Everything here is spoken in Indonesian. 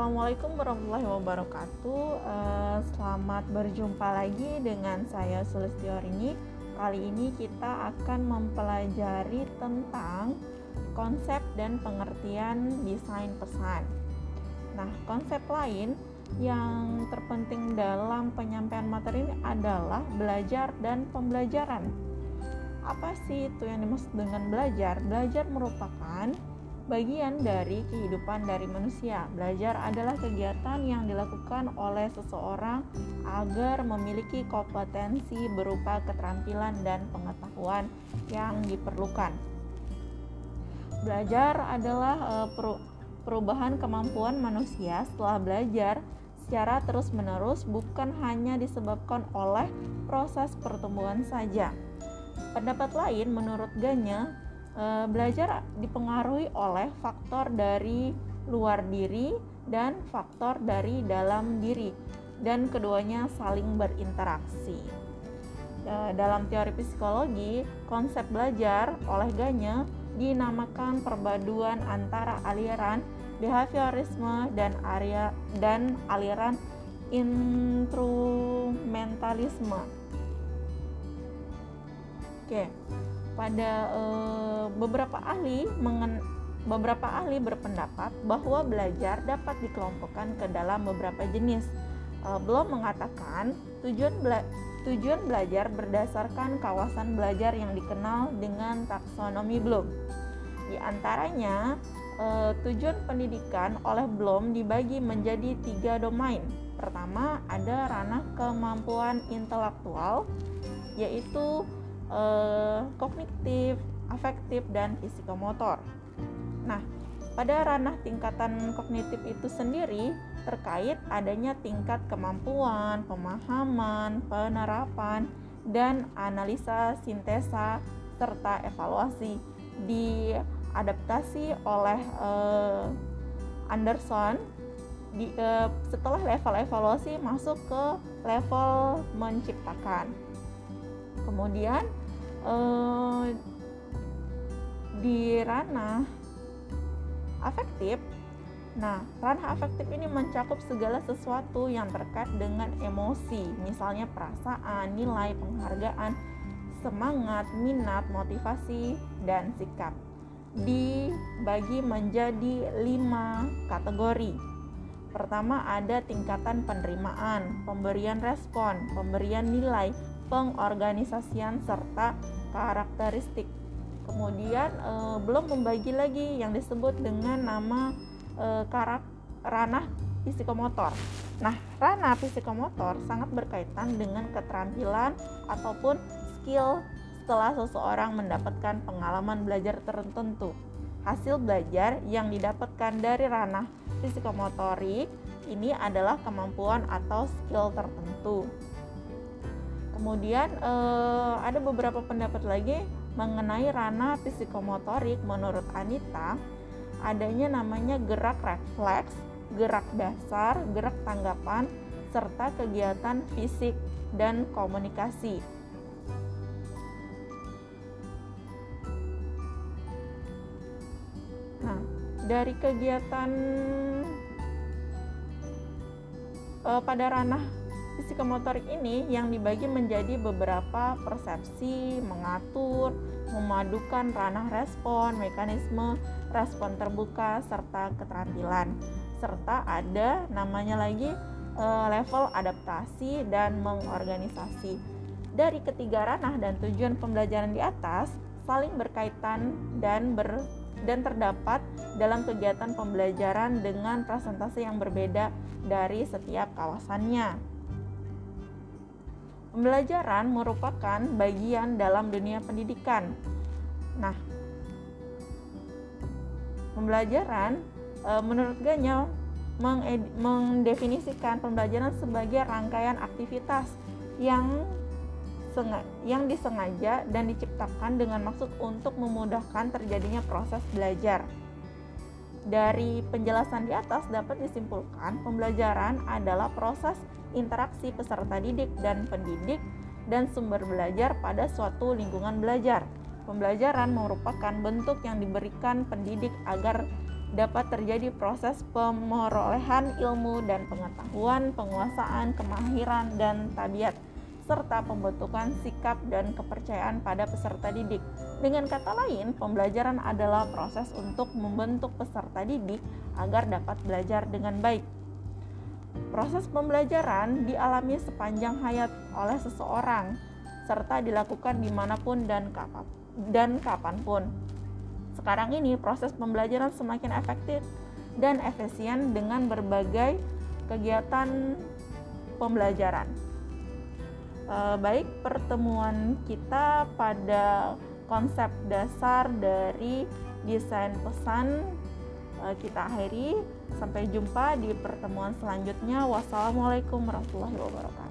Assalamualaikum warahmatullahi wabarakatuh. Uh, selamat berjumpa lagi dengan saya Sulistiorini. Kali ini kita akan mempelajari tentang konsep dan pengertian desain pesan. Nah, konsep lain yang terpenting dalam penyampaian materi ini adalah belajar dan pembelajaran. Apa sih itu yang dimaksud dengan belajar? Belajar merupakan bagian dari kehidupan dari manusia. Belajar adalah kegiatan yang dilakukan oleh seseorang agar memiliki kompetensi berupa keterampilan dan pengetahuan yang diperlukan. Belajar adalah uh, perubahan kemampuan manusia setelah belajar secara terus-menerus bukan hanya disebabkan oleh proses pertumbuhan saja. Pendapat lain menurut Ganya e, belajar dipengaruhi oleh faktor dari luar diri dan faktor dari dalam diri dan keduanya saling berinteraksi. E, dalam teori psikologi, konsep belajar oleh Ganya dinamakan perpaduan antara aliran behaviorisme dan area dan aliran instrumentalisme. Oke pada e, beberapa ahli mengen, beberapa ahli berpendapat bahwa belajar dapat dikelompokkan ke dalam beberapa jenis. E, belum mengatakan tujuan bela, tujuan belajar berdasarkan kawasan belajar yang dikenal dengan taksonomi Bloom. Di antaranya e, tujuan pendidikan oleh Bloom dibagi menjadi tiga domain. Pertama ada ranah kemampuan intelektual, yaitu eh, kognitif, afektif, dan psikomotor. Nah, pada ranah tingkatan kognitif itu sendiri terkait adanya tingkat kemampuan, pemahaman, penerapan, dan analisa sintesa serta evaluasi diadaptasi oleh eh, Anderson di, eh, setelah level evaluasi masuk ke level menciptakan. Kemudian uh, di ranah afektif Nah, ranah afektif ini mencakup segala sesuatu yang terkait dengan emosi, misalnya perasaan, nilai, penghargaan, semangat, minat, motivasi, dan sikap. Dibagi menjadi lima kategori. Pertama ada tingkatan penerimaan, pemberian respon, pemberian nilai, pengorganisasian serta karakteristik. Kemudian e, belum membagi lagi yang disebut dengan nama e, karak ranah psikomotor. Nah, ranah psikomotor sangat berkaitan dengan keterampilan ataupun skill setelah seseorang mendapatkan pengalaman belajar tertentu. Hasil belajar yang didapatkan dari ranah psikomotorik ini adalah kemampuan atau skill tertentu. Kemudian eh, ada beberapa pendapat lagi mengenai ranah psikomotorik menurut Anita adanya namanya gerak refleks, gerak dasar, gerak tanggapan, serta kegiatan fisik dan komunikasi. Nah, dari kegiatan uh, pada ranah psikomotorik ini yang dibagi menjadi beberapa persepsi, mengatur, memadukan ranah respon, mekanisme respon terbuka serta keterampilan. Serta ada namanya lagi e, level adaptasi dan mengorganisasi. Dari ketiga ranah dan tujuan pembelajaran di atas saling berkaitan dan ber dan terdapat dalam kegiatan pembelajaran dengan presentasi yang berbeda dari setiap kawasannya. Pembelajaran merupakan bagian dalam dunia pendidikan. Nah, pembelajaran e, menurut Ganya mendefinisikan pembelajaran sebagai rangkaian aktivitas yang yang disengaja dan diciptakan dengan maksud untuk memudahkan terjadinya proses belajar. Dari penjelasan di atas dapat disimpulkan pembelajaran adalah proses interaksi peserta didik dan pendidik dan sumber belajar pada suatu lingkungan belajar. Pembelajaran merupakan bentuk yang diberikan pendidik agar dapat terjadi proses pemerolehan ilmu dan pengetahuan, penguasaan, kemahiran, dan tabiat serta pembentukan sikap dan kepercayaan pada peserta didik. Dengan kata lain, pembelajaran adalah proses untuk membentuk peserta didik agar dapat belajar dengan baik. Proses pembelajaran dialami sepanjang hayat oleh seseorang, serta dilakukan di mana pun dan, kapan, dan kapan pun. Sekarang ini proses pembelajaran semakin efektif dan efisien dengan berbagai kegiatan pembelajaran uh, baik pertemuan kita pada konsep dasar dari desain pesan uh, kita akhiri. Sampai jumpa di pertemuan selanjutnya. Wassalamualaikum warahmatullahi wabarakatuh